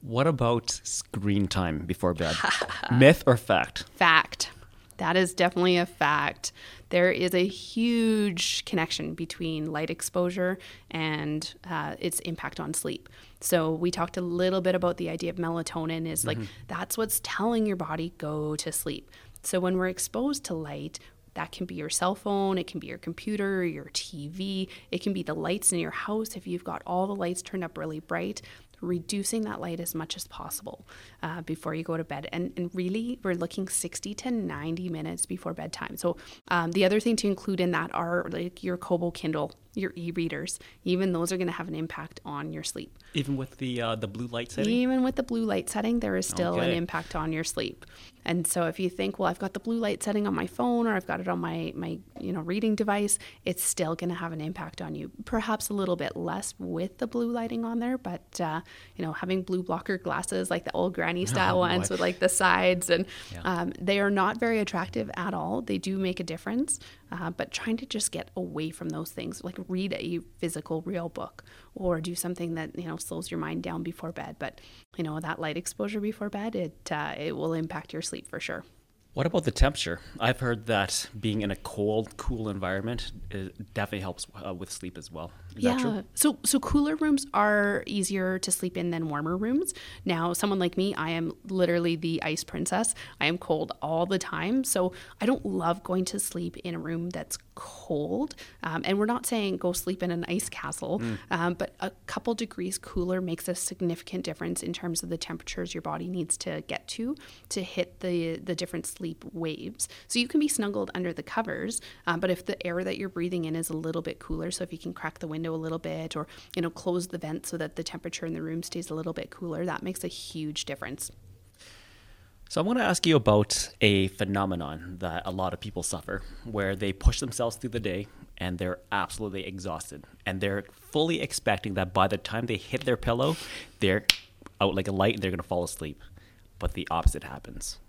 What about screen time before bed? [LAUGHS] Myth or fact? Fact. That is definitely a fact. There is a huge connection between light exposure and uh, its impact on sleep. So we talked a little bit about the idea of melatonin is like mm-hmm. that's what's telling your body go to sleep. So when we're exposed to light, that can be your cell phone, it can be your computer, your TV, it can be the lights in your house if you've got all the lights turned up really bright reducing that light as much as possible uh, before you go to bed. And, and really, we're looking 60 to 90 minutes before bedtime. So, um, the other thing to include in that are like your Kobo Kindle, your e readers. Even those are going to have an impact on your sleep. Even with the uh, the blue light setting. Even with the blue light setting, there is still okay. an impact on your sleep. And so if you think, well, I've got the blue light setting on my phone or I've got it on my my you know reading device, it's still going to have an impact on you. Perhaps a little bit less with the blue lighting on there, but uh, you know having blue blocker glasses like the old granny [LAUGHS] style oh, ones with like the sides and yeah. um, they are not very attractive at all. They do make a difference, uh, but trying to just get away from those things, like read a physical real book or do something that you know slows your mind down before bed. But you know that light exposure before bed, it uh, it will impact your sleep for sure. What about the temperature? I've heard that being in a cold, cool environment definitely helps uh, with sleep as well. Is yeah. So so cooler rooms are easier to sleep in than warmer rooms. Now, someone like me, I am literally the ice princess. I am cold all the time, so I don't love going to sleep in a room that's cold. Um, and we're not saying go sleep in an ice castle, mm. um, but a couple degrees cooler makes a significant difference in terms of the temperatures your body needs to get to to hit the the different sleep waves. So you can be snuggled under the covers, um, but if the air that you're breathing in is a little bit cooler, so if you can crack the window a little bit or you know close the vent so that the temperature in the room stays a little bit cooler, that makes a huge difference. So I want to ask you about a phenomenon that a lot of people suffer where they push themselves through the day and they're absolutely exhausted and they're fully expecting that by the time they hit their pillow, they're out like a light and they're going to fall asleep. But the opposite happens.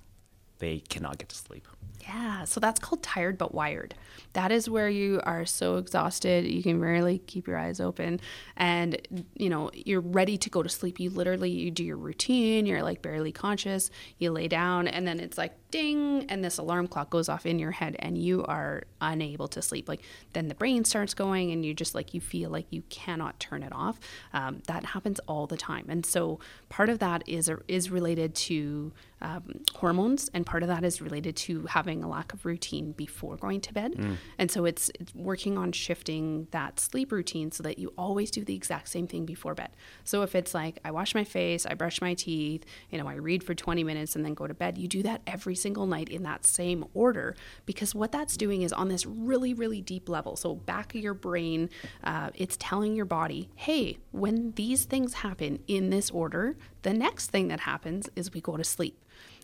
They cannot get to sleep. Yeah, so that's called tired but wired. That is where you are so exhausted, you can rarely keep your eyes open and you know, you're ready to go to sleep. You literally you do your routine, you're like barely conscious, you lay down and then it's like ding and this alarm clock goes off in your head and you are unable to sleep. Like then the brain starts going and you just like you feel like you cannot turn it off. Um, that happens all the time. And so part of that is is related to um, hormones, and part of that is related to having a lack of routine before going to bed. Mm. And so it's, it's working on shifting that sleep routine so that you always do the exact same thing before bed. So if it's like I wash my face, I brush my teeth, you know, I read for 20 minutes and then go to bed, you do that every single night in that same order because what that's doing is on this really, really deep level. So back of your brain, uh, it's telling your body, hey, when these things happen in this order, the next thing that happens is we go to sleep.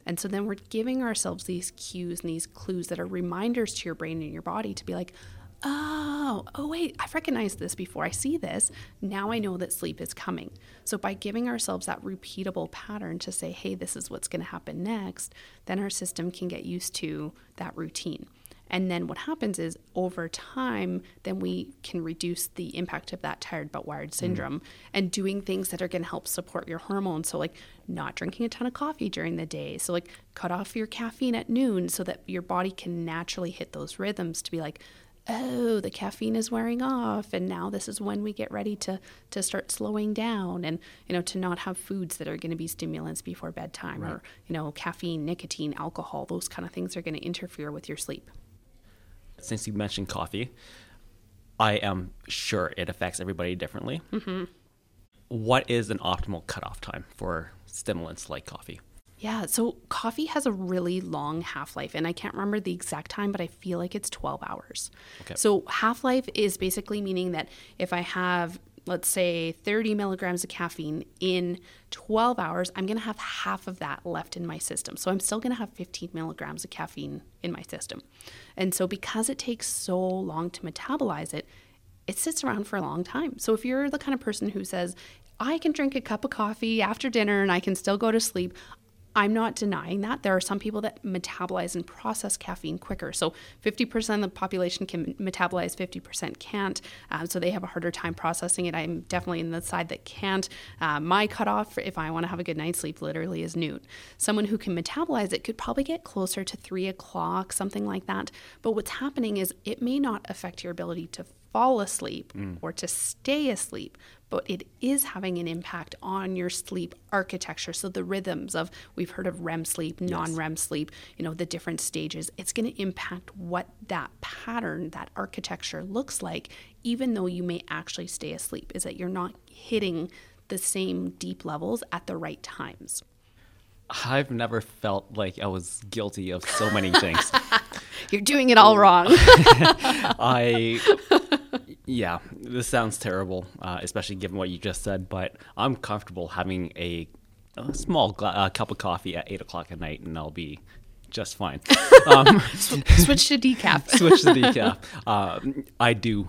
And so then we're giving ourselves these cues and these clues that are reminders to your brain and your body to be like, oh, oh, wait, I've recognized this before. I see this. Now I know that sleep is coming. So by giving ourselves that repeatable pattern to say, hey, this is what's going to happen next, then our system can get used to that routine. And then what happens is over time, then we can reduce the impact of that tired but wired syndrome mm. and doing things that are going to help support your hormones. So, like not drinking a ton of coffee during the day. So, like cut off your caffeine at noon so that your body can naturally hit those rhythms to be like, oh, the caffeine is wearing off, and now this is when we get ready to to start slowing down, and you know, to not have foods that are going to be stimulants before bedtime, right. or you know, caffeine, nicotine, alcohol, those kind of things are going to interfere with your sleep since you mentioned coffee, I am sure it affects everybody differently. Mm-hmm. What is an optimal cutoff time for stimulants like coffee? Yeah, so coffee has a really long half life, and I can't remember the exact time, but I feel like it's 12 hours. Okay. So, half life is basically meaning that if I have let's say 30 milligrams of caffeine in 12 hours, I'm going to have half of that left in my system. So I'm still going to have 15 milligrams of caffeine in my system. And so because it takes so long to metabolize it, it sits around for a long time. So if you're the kind of person who says, I can drink a cup of coffee after dinner and I can still go to sleep. I'm not denying that. There are some people that metabolize and process caffeine quicker. So 50% of the population can metabolize, 50% can't. Um, so they have a harder time processing it. I'm definitely in the side that can't. Uh, my cutoff, if I want to have a good night's sleep, literally is noon. Someone who can metabolize it could probably get closer to three o'clock, something like that. But what's happening is it may not affect your ability to fall asleep mm. or to stay asleep, but it is having an impact on your sleep architecture. So the rhythms of we've heard of REM sleep, non-REM sleep, you know, the different stages. It's going to impact what that pattern, that architecture looks like, even though you may actually stay asleep. Is that you're not hitting the same deep levels at the right times. I've never felt like I was guilty of so many [LAUGHS] things. You're doing it all wrong. [LAUGHS] I yeah, this sounds terrible, uh, especially given what you just said. But I'm comfortable having a, a small gla- uh, cup of coffee at eight o'clock at night, and I'll be just fine. [LAUGHS] Um, switch to decaf. [LAUGHS] switch to decaf. Uh, [LAUGHS] I do.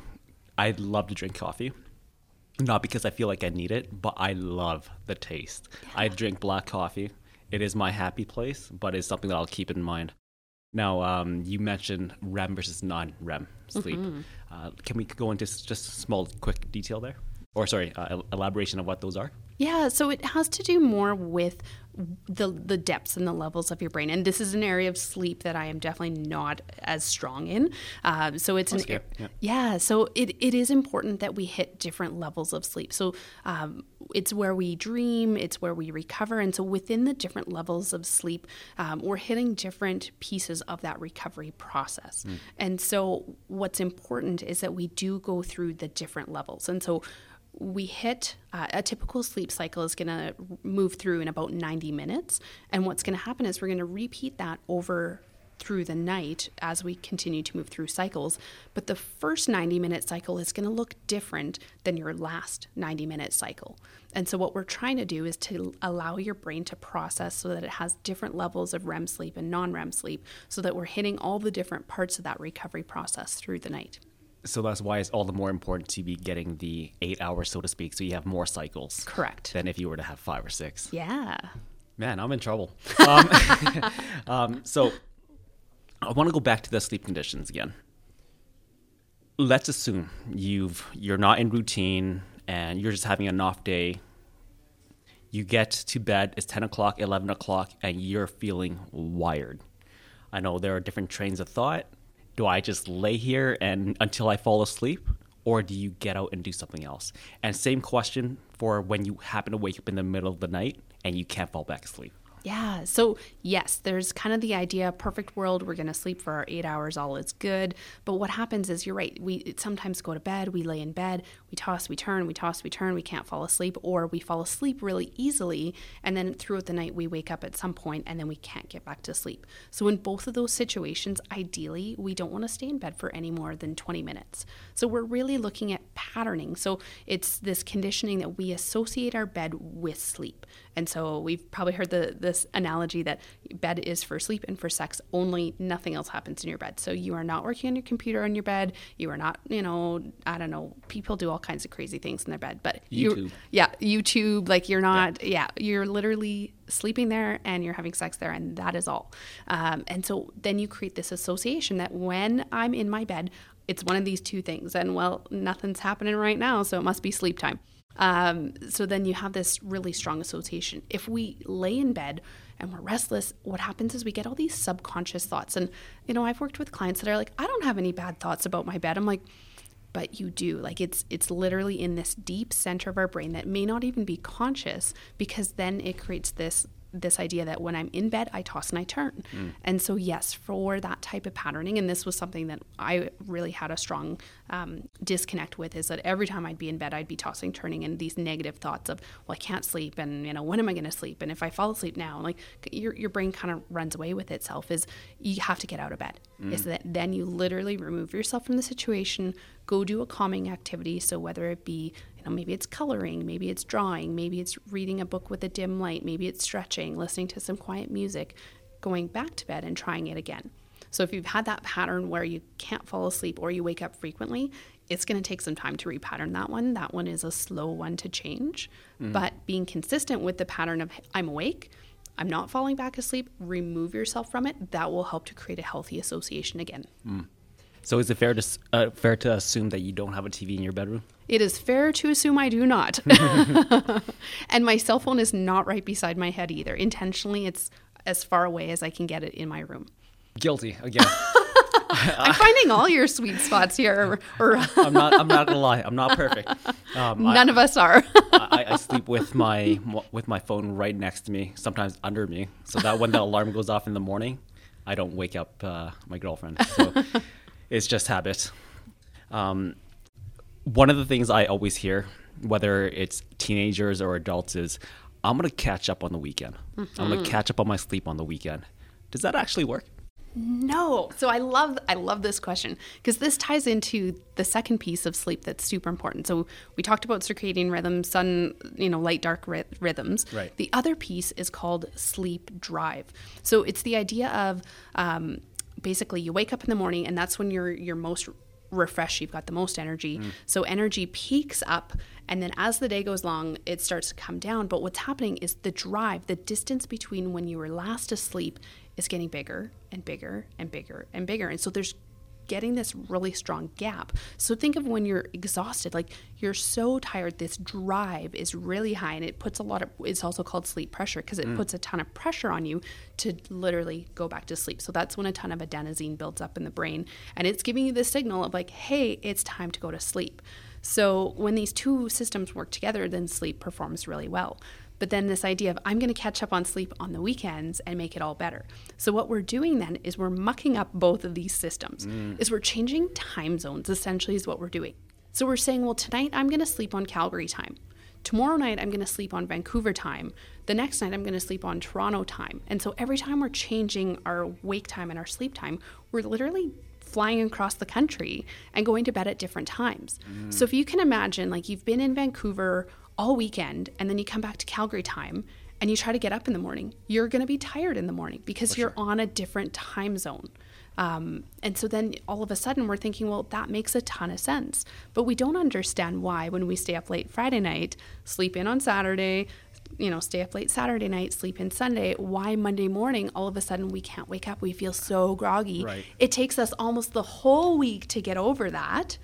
I love to drink coffee. Not because I feel like I need it, but I love the taste. Yeah. I drink black coffee. It is my happy place, but it's something that I'll keep in mind. Now, um, you mentioned REM versus non-REM sleep. Mm-hmm. Uh, can we go into just small, quick detail there? Or sorry, uh, elaboration of what those are? Yeah, so it has to do more with the the depths and the levels of your brain, and this is an area of sleep that I am definitely not as strong in. Uh, so it's an yeah. yeah. So it, it is important that we hit different levels of sleep. So um, it's where we dream, it's where we recover, and so within the different levels of sleep, um, we're hitting different pieces of that recovery process. Mm. And so what's important is that we do go through the different levels, and so we hit uh, a typical sleep cycle is going to move through in about 90 minutes. And what's going to happen is we're going to repeat that over through the night as we continue to move through cycles. But the first 90 minute cycle is going to look different than your last 90 minute cycle. And so, what we're trying to do is to allow your brain to process so that it has different levels of REM sleep and non REM sleep so that we're hitting all the different parts of that recovery process through the night so that's why it's all the more important to be getting the eight hours, so to speak, so you have more cycles. Correct. Than if you were to have five or six. Yeah. Man, I'm in trouble. Um, [LAUGHS] um, so I want to go back to the sleep conditions again. Let's assume you've you're not in routine and you're just having an off day. You get to bed, it's 10 o'clock, 11 o'clock, and you're feeling wired. I know there are different trains of thought do I just lay here and until I fall asleep? Or do you get out and do something else? And same question for when you happen to wake up in the middle of the night and you can't fall back asleep. Yeah. So, yes, there's kind of the idea perfect world, we're going to sleep for our eight hours, all is good. But what happens is, you're right, we sometimes go to bed, we lay in bed, we toss, we turn, we toss, we turn, we can't fall asleep, or we fall asleep really easily. And then throughout the night, we wake up at some point and then we can't get back to sleep. So, in both of those situations, ideally, we don't want to stay in bed for any more than 20 minutes. So, we're really looking at patterning. So, it's this conditioning that we associate our bed with sleep. And so we've probably heard the this analogy that bed is for sleep and for sex only. Nothing else happens in your bed. So you are not working on your computer on your bed. You are not, you know, I don't know. People do all kinds of crazy things in their bed, but you, YouTube. yeah, YouTube. Like you're not, yeah, you're literally sleeping there and you're having sex there, and that is all. Um, and so then you create this association that when I'm in my bed, it's one of these two things. And well, nothing's happening right now, so it must be sleep time. Um, so then you have this really strong association. If we lay in bed and we're restless, what happens is we get all these subconscious thoughts. And, you know, I've worked with clients that are like, I don't have any bad thoughts about my bed. I'm like, but you do. Like it's it's literally in this deep center of our brain that may not even be conscious because then it creates this this idea that when I'm in bed, I toss and I turn. Mm. And so, yes, for that type of patterning, and this was something that I really had a strong um, disconnect with, is that every time I'd be in bed, I'd be tossing, turning, and these negative thoughts of, well, I can't sleep, and you know, when am I going to sleep? And if I fall asleep now, like your your brain kind of runs away with itself. Is you have to get out of bed. Mm. Is that then you literally remove yourself from the situation, go do a calming activity. So whether it be you know, maybe it's coloring, maybe it's drawing, maybe it's reading a book with a dim light, maybe it's stretching, listening to some quiet music, going back to bed and trying it again. So if you've had that pattern where you can't fall asleep or you wake up frequently, it's going to take some time to repattern that one. That one is a slow one to change. Mm. But being consistent with the pattern of I'm awake, I'm not falling back asleep, remove yourself from it, that will help to create a healthy association again. Mm. So is it fair to uh, fair to assume that you don't have a TV in your bedroom? It is fair to assume I do not. [LAUGHS] [LAUGHS] and my cell phone is not right beside my head either. Intentionally, it's as far away as I can get it in my room. Guilty again. [LAUGHS] I'm finding all your sweet spots here. I'm not. I'm not gonna lie. I'm not perfect. Um, None I, of us are. I, I, sleep with my with my phone right next to me, sometimes under me, so that when the alarm goes off in the morning, I don't wake up uh, my girlfriend. So it's just habit. Um, one of the things I always hear, whether it's teenagers or adults, is I'm going to catch up on the weekend. Mm-hmm. I'm going to catch up on my sleep on the weekend. Does that actually work? No. So I love I love this question because this ties into the second piece of sleep that's super important. So we talked about circadian rhythms, sun, you know, light dark ry- rhythms. Right. The other piece is called sleep drive. So it's the idea of um, basically you wake up in the morning and that's when you're you're most refreshed. You've got the most energy. Mm. so energy peaks up and then as the day goes long it starts to come down. But what's happening is the drive the distance between when you were last asleep is getting bigger and bigger and bigger and bigger. And so there's getting this really strong gap. So think of when you're exhausted, like you're so tired, this drive is really high and it puts a lot of, it's also called sleep pressure because it mm. puts a ton of pressure on you to literally go back to sleep. So that's when a ton of adenosine builds up in the brain and it's giving you this signal of like, hey, it's time to go to sleep. So when these two systems work together, then sleep performs really well. But then this idea of I'm going to catch up on sleep on the weekends and make it all better. So what we're doing then is we're mucking up both of these systems. Mm. Is we're changing time zones essentially is what we're doing. So we're saying, well, tonight I'm going to sleep on Calgary time. Tomorrow night I'm going to sleep on Vancouver time. The next night I'm going to sleep on Toronto time. And so every time we're changing our wake time and our sleep time, we're literally flying across the country and going to bed at different times. Mm. So if you can imagine, like you've been in Vancouver all weekend and then you come back to Calgary time and you try to get up in the morning, you're going to be tired in the morning because For you're sure. on a different time zone. Um, and so then all of a sudden we're thinking, well, that makes a ton of sense. But we don't understand why when we stay up late Friday night, sleep in on Saturday, you know, stay up late Saturday night, sleep in Sunday, why Monday morning all of a sudden we can't wake up? We feel so groggy. Right. It takes us almost the whole week to get over that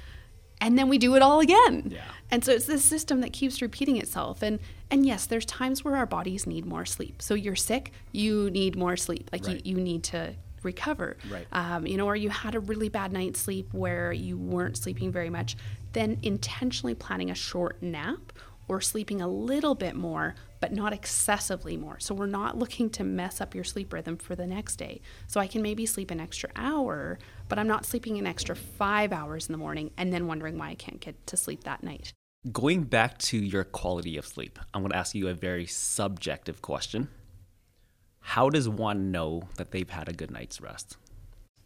and then we do it all again. Yeah. And so it's this system that keeps repeating itself. And and yes, there's times where our bodies need more sleep. So you're sick, you need more sleep. Like right. you, you need to recover. Right. Um, you know, or you had a really bad night's sleep where you weren't sleeping very much. Then intentionally planning a short nap or sleeping a little bit more, but not excessively more. So we're not looking to mess up your sleep rhythm for the next day. So I can maybe sleep an extra hour, but I'm not sleeping an extra five hours in the morning and then wondering why I can't get to sleep that night. Going back to your quality of sleep, I'm going to ask you a very subjective question. How does one know that they've had a good night's rest?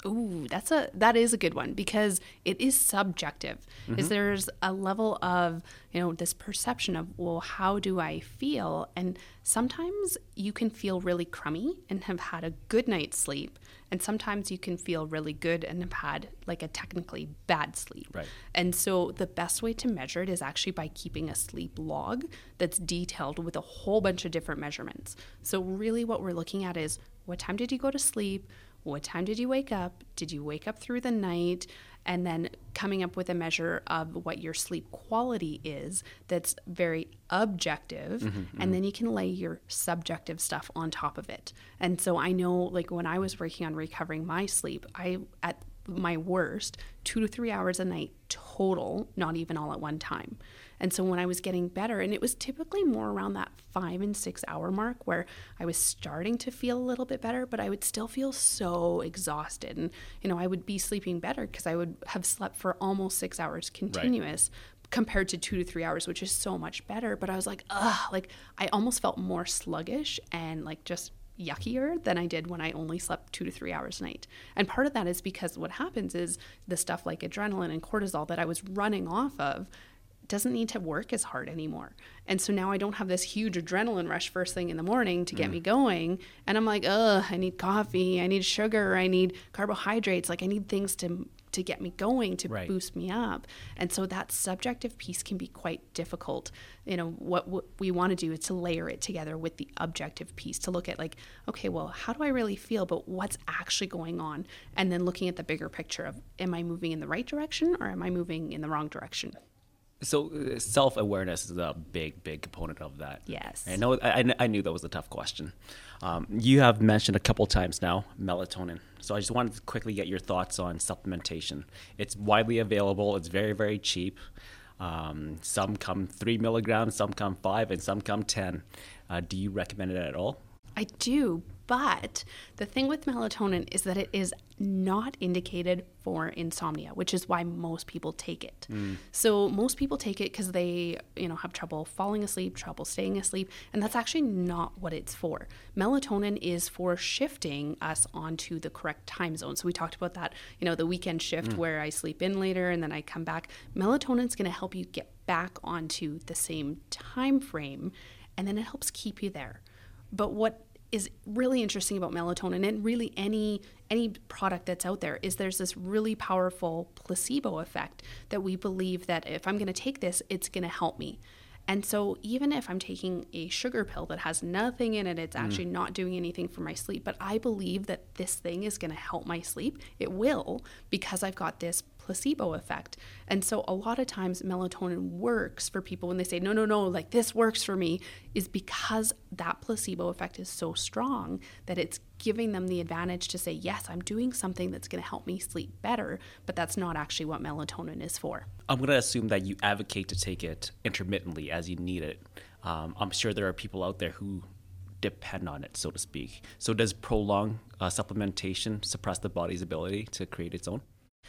Ooh, that's a that is a good one because it is subjective. Mm-hmm. Is there's a level of you know this perception of well, how do I feel? And sometimes you can feel really crummy and have had a good night's sleep and sometimes you can feel really good and have had like a technically bad sleep. Right. and so the best way to measure it is actually by keeping a sleep log that's detailed with a whole bunch of different measurements. So really what we're looking at is what time did you go to sleep? What time did you wake up? Did you wake up through the night and then coming up with a measure of what your sleep quality is that's very objective mm-hmm, mm-hmm. and then you can lay your subjective stuff on top of it. And so i know like when i was working on recovering my sleep i at my worst two to three hours a night total not even all at one time. And so when i was getting better and it was typically more around that five and six hour mark where i was starting to feel a little bit better but i would still feel so exhausted. And you know i would be sleeping better because i would have slept for almost six hours continuous compared to two to three hours, which is so much better. But I was like, ugh, like I almost felt more sluggish and like just yuckier than I did when I only slept two to three hours a night. And part of that is because what happens is the stuff like adrenaline and cortisol that I was running off of doesn't need to work as hard anymore. And so now I don't have this huge adrenaline rush first thing in the morning to get mm. me going. And I'm like, ugh, I need coffee, I need sugar, I need carbohydrates. Like I need things to to get me going to Right. boost me up. And so that subjective piece can be quite difficult. You know, what, what we want to do is to layer it together with the objective piece to look at like, okay, well, how do I really feel, but what's actually going on? And then looking at the bigger picture of am I moving in the right direction or am I moving in the wrong direction? So uh, self awareness is a big, big component of that. Yes. I know. I- I knew that was a tough question. Um, you have mentioned a couple times now melatonin. So I just wanted to quickly get your thoughts on supplementation. It's widely available. It's very, very cheap. Um, some come three milligrams, some come five, and some come ten. Uh, do you recommend it at all? I do, but the thing with melatonin is that it is not indicated for insomnia, which is why most people take it. Mm. So most people take it because they, you know, have trouble falling asleep, trouble staying asleep, and that's actually not what it's for. Melatonin is for shifting us onto the correct time zone. So we talked about that, you know, the weekend shift mm. where I sleep in later and then I come back. Melatonin is going to help you get back onto the same time frame, and then it helps keep you there. But what is really interesting about melatonin and really any any product that's out there is there's this really powerful placebo effect that we believe that if I'm going to take this it's going to help me. And so even if I'm taking a sugar pill that has nothing in it it's mm. actually not doing anything for my sleep, but I believe that this thing is going to help my sleep, it will because I've got this placebo effect. And so a lot of times melatonin works for people when they say, no, no, no, like this works for me, is because that placebo effect is so strong that it's giving them the advantage to say, yes, I'm doing something that's going to help me sleep better, but that's not actually what melatonin is for. I'm going to assume that you advocate to take it intermittently as you need it. Um, I'm sure there are people out there who depend on it, so to speak. So, does prolonged uh, supplementation suppress the body's ability to create its own?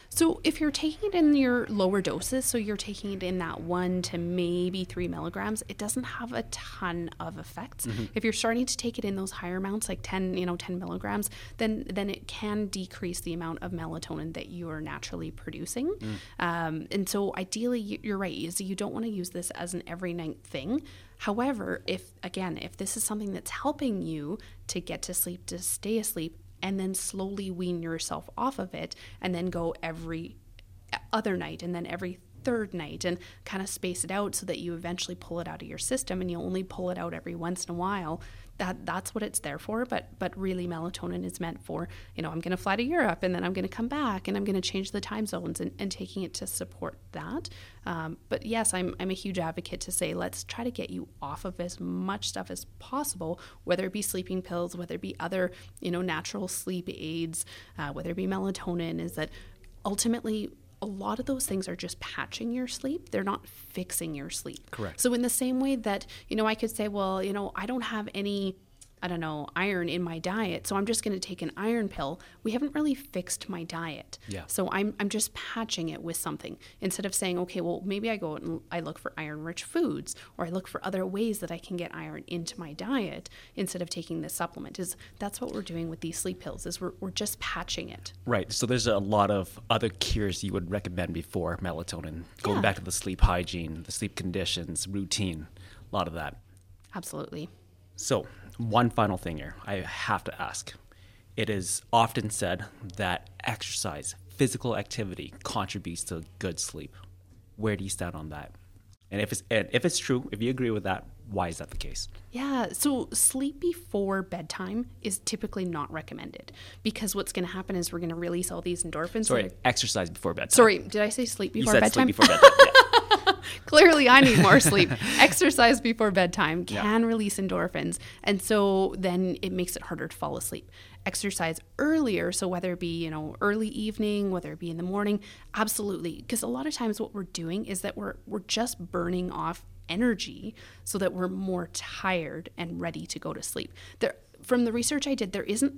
So, if you're taking it in your lower doses, so you're taking it in that one to maybe three milligrams, it doesn't have a ton of effects. If you're starting to take it in those higher amounts, like 10, you know, 10 milligrams, then then it can decrease the amount of melatonin that you are naturally producing. Um, and so, ideally, you- you're right. Is you don't want to use this as an every night thing. However, if again, if this is something that's helping you to get to sleep, to stay asleep, and then slowly wean yourself off of it and then go every other night and then every third night and kind of space it out so that you eventually pull it out of your system and you only pull it out every once in a while. That that's what it's there for but but really melatonin is meant for you know i'm going to fly to europe and then i'm going to come back and i'm going to change the time zones and, and taking it to support that. Um, but yes I'm, I'm a huge advocate to say let's try to get you off of as much stuff as possible whether it be sleeping pills whether it be other you know natural sleep aids uh, whether it be melatonin is that ultimately a lot of those things are just patching your sleep they're not fixing your sleep Correct. so in the same way that you know i could say well you know i don't have any I don't know, iron in my diet, so I'm just going to take an iron pill. We haven't really fixed my diet. Yeah. So I'm, I'm just patching it with something instead of saying, okay, well, maybe I go out and I look for iron rich foods or I look for other ways that I can get iron into my diet instead of taking this supplement. Is that's what we're doing with these sleep pills is we're, we're just patching it. Right. So there's a lot of other cures you would recommend before melatonin. Going Yeah. back to the sleep hygiene, the sleep conditions, routine, a lot of that. Absolutely. So, one final thing here I have to ask. It is often said that exercise, physical activity, contributes to good sleep. Where do you stand on that? And if it's and if it's true, if you agree with that, why is that the case? Yeah, so sleep before bedtime is typically not recommended because what's going to happen is we're going to release all these endorphins. Sorry, that- exercise before bedtime. sorry, did I say sleep before you said bedtime? sleep before bedtime. [LAUGHS] yeah. [LAUGHS] Clearly, I need more sleep. [LAUGHS] Exercise before bedtime Yeah. can release endorphins. And so then it makes it harder to fall asleep. Exercise earlier, so whether it be, you know, early evening, whether it be in the morning, absolutely. Because a lot of times what we're doing is that we're we're just burning off energy so that we're more tired and ready to go to sleep. There from the research I did, there isn't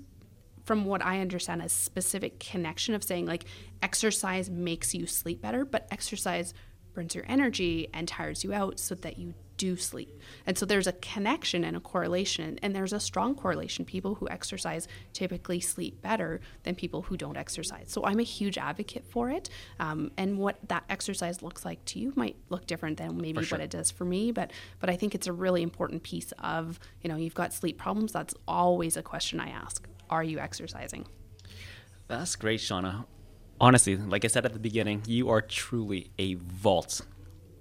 from what I understand, a specific connection of saying like exercise makes you sleep better, but exercise burns your energy and tires you out so that you do sleep. And so there's a connection and a correlation, and there's a strong correlation. People who exercise typically sleep better than people who don't exercise. So I'm a huge advocate for it. Um, and what that exercise looks like to you might look different than maybe sure. what it does for me. But but I think it's a really important piece of you know you've got sleep problems. That's always a question I ask. Are you exercising? That's great, Shauna. Honestly, like I said at the beginning, you are truly a vault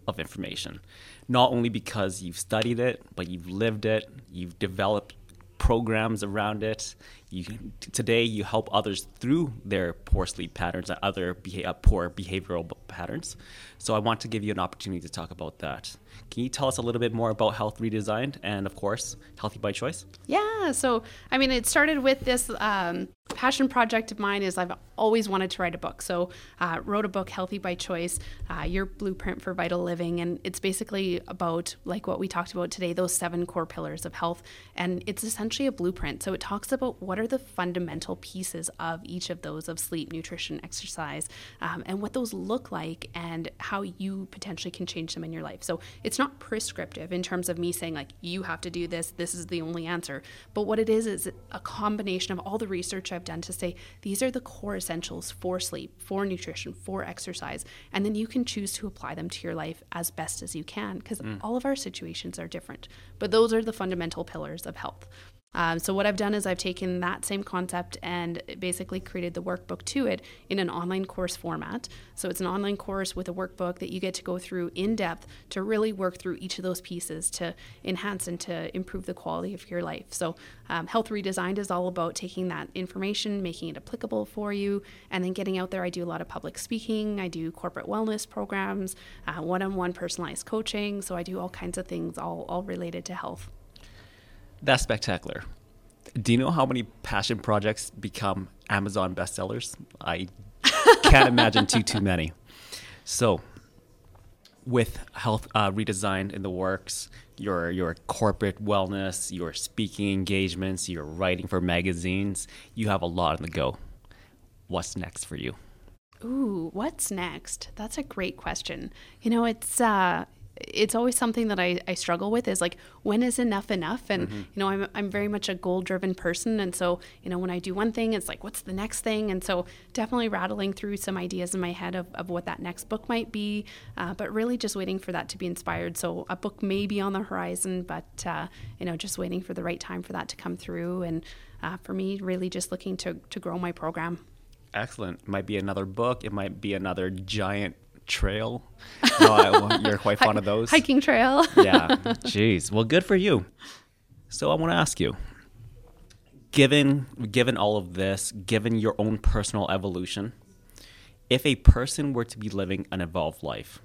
of information. Not only because you've studied it, but you've lived it, you've developed programs around it. You today you help others through their poor sleep patterns and other beha- uh, poor behavioral patterns. So I want to give you an opportunity to talk about that. Can you tell us a little bit more about Health Redesigned and, of course, Healthy by Choice? Yeah. So, I mean, it started with this um, passion project of mine is I've always wanted to write a book. So, uh, wrote a book, Healthy by Choice, uh, Your Blueprint for Vital Living. And it's basically about, like what we talked about today, those seven core pillars of health. And it's essentially a blueprint. So, it talks about what are the fundamental pieces of each of those of sleep, nutrition, exercise, um, and what those look like and how you potentially can change them in your life. So, it's not prescriptive in terms of me saying, like, you have to do this, this is the only answer. But what it is, is a combination of all the research I've done to say these are the core essentials for sleep, for nutrition, for exercise. And then you can choose to apply them to your life as best as you can because mm. all of our situations are different. But those are the fundamental pillars of health. Um, so what I've done is I've taken that same concept and basically created the workbook to it in an online course format. So it's an online course with a workbook that you get to go through in depth to really work through each of those pieces to enhance and to improve the quality of your life. So um, Health Redesigned is all about taking that information, making it applicable for you, and then getting out there. I do a lot of public speaking. I do corporate wellness programs, uh, one-on-one personalized coaching. So I do all kinds of things, all all related to health. That's spectacular. Do you know how many passion projects become Amazon bestsellers? I can't imagine too too many. So, with health uh, redesign in the works, your your corporate wellness, your speaking engagements, your writing for magazines, you have a lot on the go. What's next for you? Ooh, what's next? That's a great question. You know, it's uh it's always something that I, I struggle with is like when is enough enough? And you know I'm, I'm very much a goal driven person. And so you know when I do one thing it's like what's the next thing? And so definitely rattling through some ideas in my head of, of what that next book might be uh, but really just waiting for that to be inspired. So a book may be on the horizon but uh, you know just waiting for the right time for that to come through. And uh, for me really just looking to, to grow my program. Excellent. Might be another book. It might be another giant trail. No, I, you're quite fond of those. hiking trail yeah. [LAUGHS] Jeez. Well, good for you. So I want to ask you, given given all of this, given your own personal evolution, if a person were to be living an evolved life,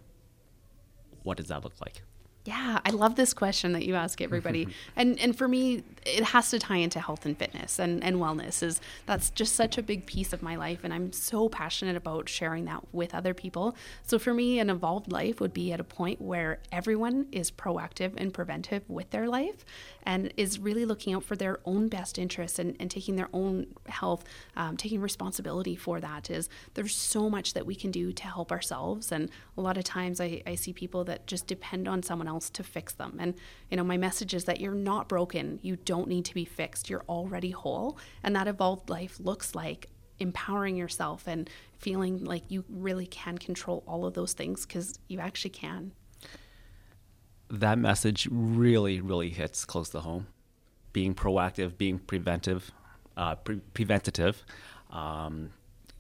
what does that look like? Yeah, I love this question that you ask everybody. [LAUGHS] and and for me, it has to tie into health and fitness and, and wellness is that's just such a big piece of my life and I'm so passionate about sharing that with other people. So for me, an evolved life would be at a point where everyone is proactive and preventive with their life and is really looking out for their own best interests and, and taking their own health, um, taking responsibility for that is there's so much that we can do to help ourselves. And a lot of times I, I see people that just depend on someone else to fix them. And, you know, my message is that you're not broken. You don't need to be fixed. You're already whole. And that evolved life looks like empowering yourself and feeling like you really can control all of those things because you actually can. That message really, really hits close to home. being proactive, being preventive, uh, pre- preventative. Um,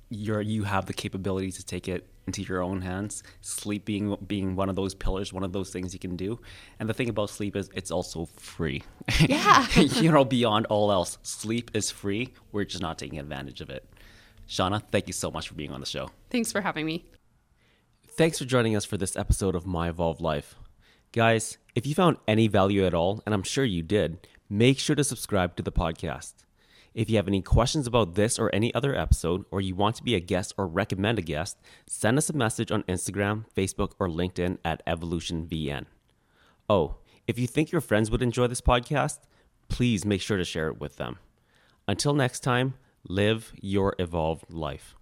you're you have the capability to take it into your own hands. Sleep being being one of those pillars, one of those things you can do. And the thing about sleep is it's also free. [LAUGHS] Yeah. [LAUGHS] you know, beyond all else, sleep is free. We're just not taking advantage of it. Shauna, thank you so much for being on the show. Thanks for having me. Thanks for joining us for this episode of My Evolved Life. Guys, if you found any value at all, and I'm sure you did, make sure to subscribe to the podcast. If you have any questions about this or any other episode, or you want to be a guest or recommend a guest, send us a message on Instagram, Facebook, or LinkedIn at EvolutionVN. Oh, if you think your friends would enjoy this podcast, please make sure to share it with them. Until next time, live your evolved life.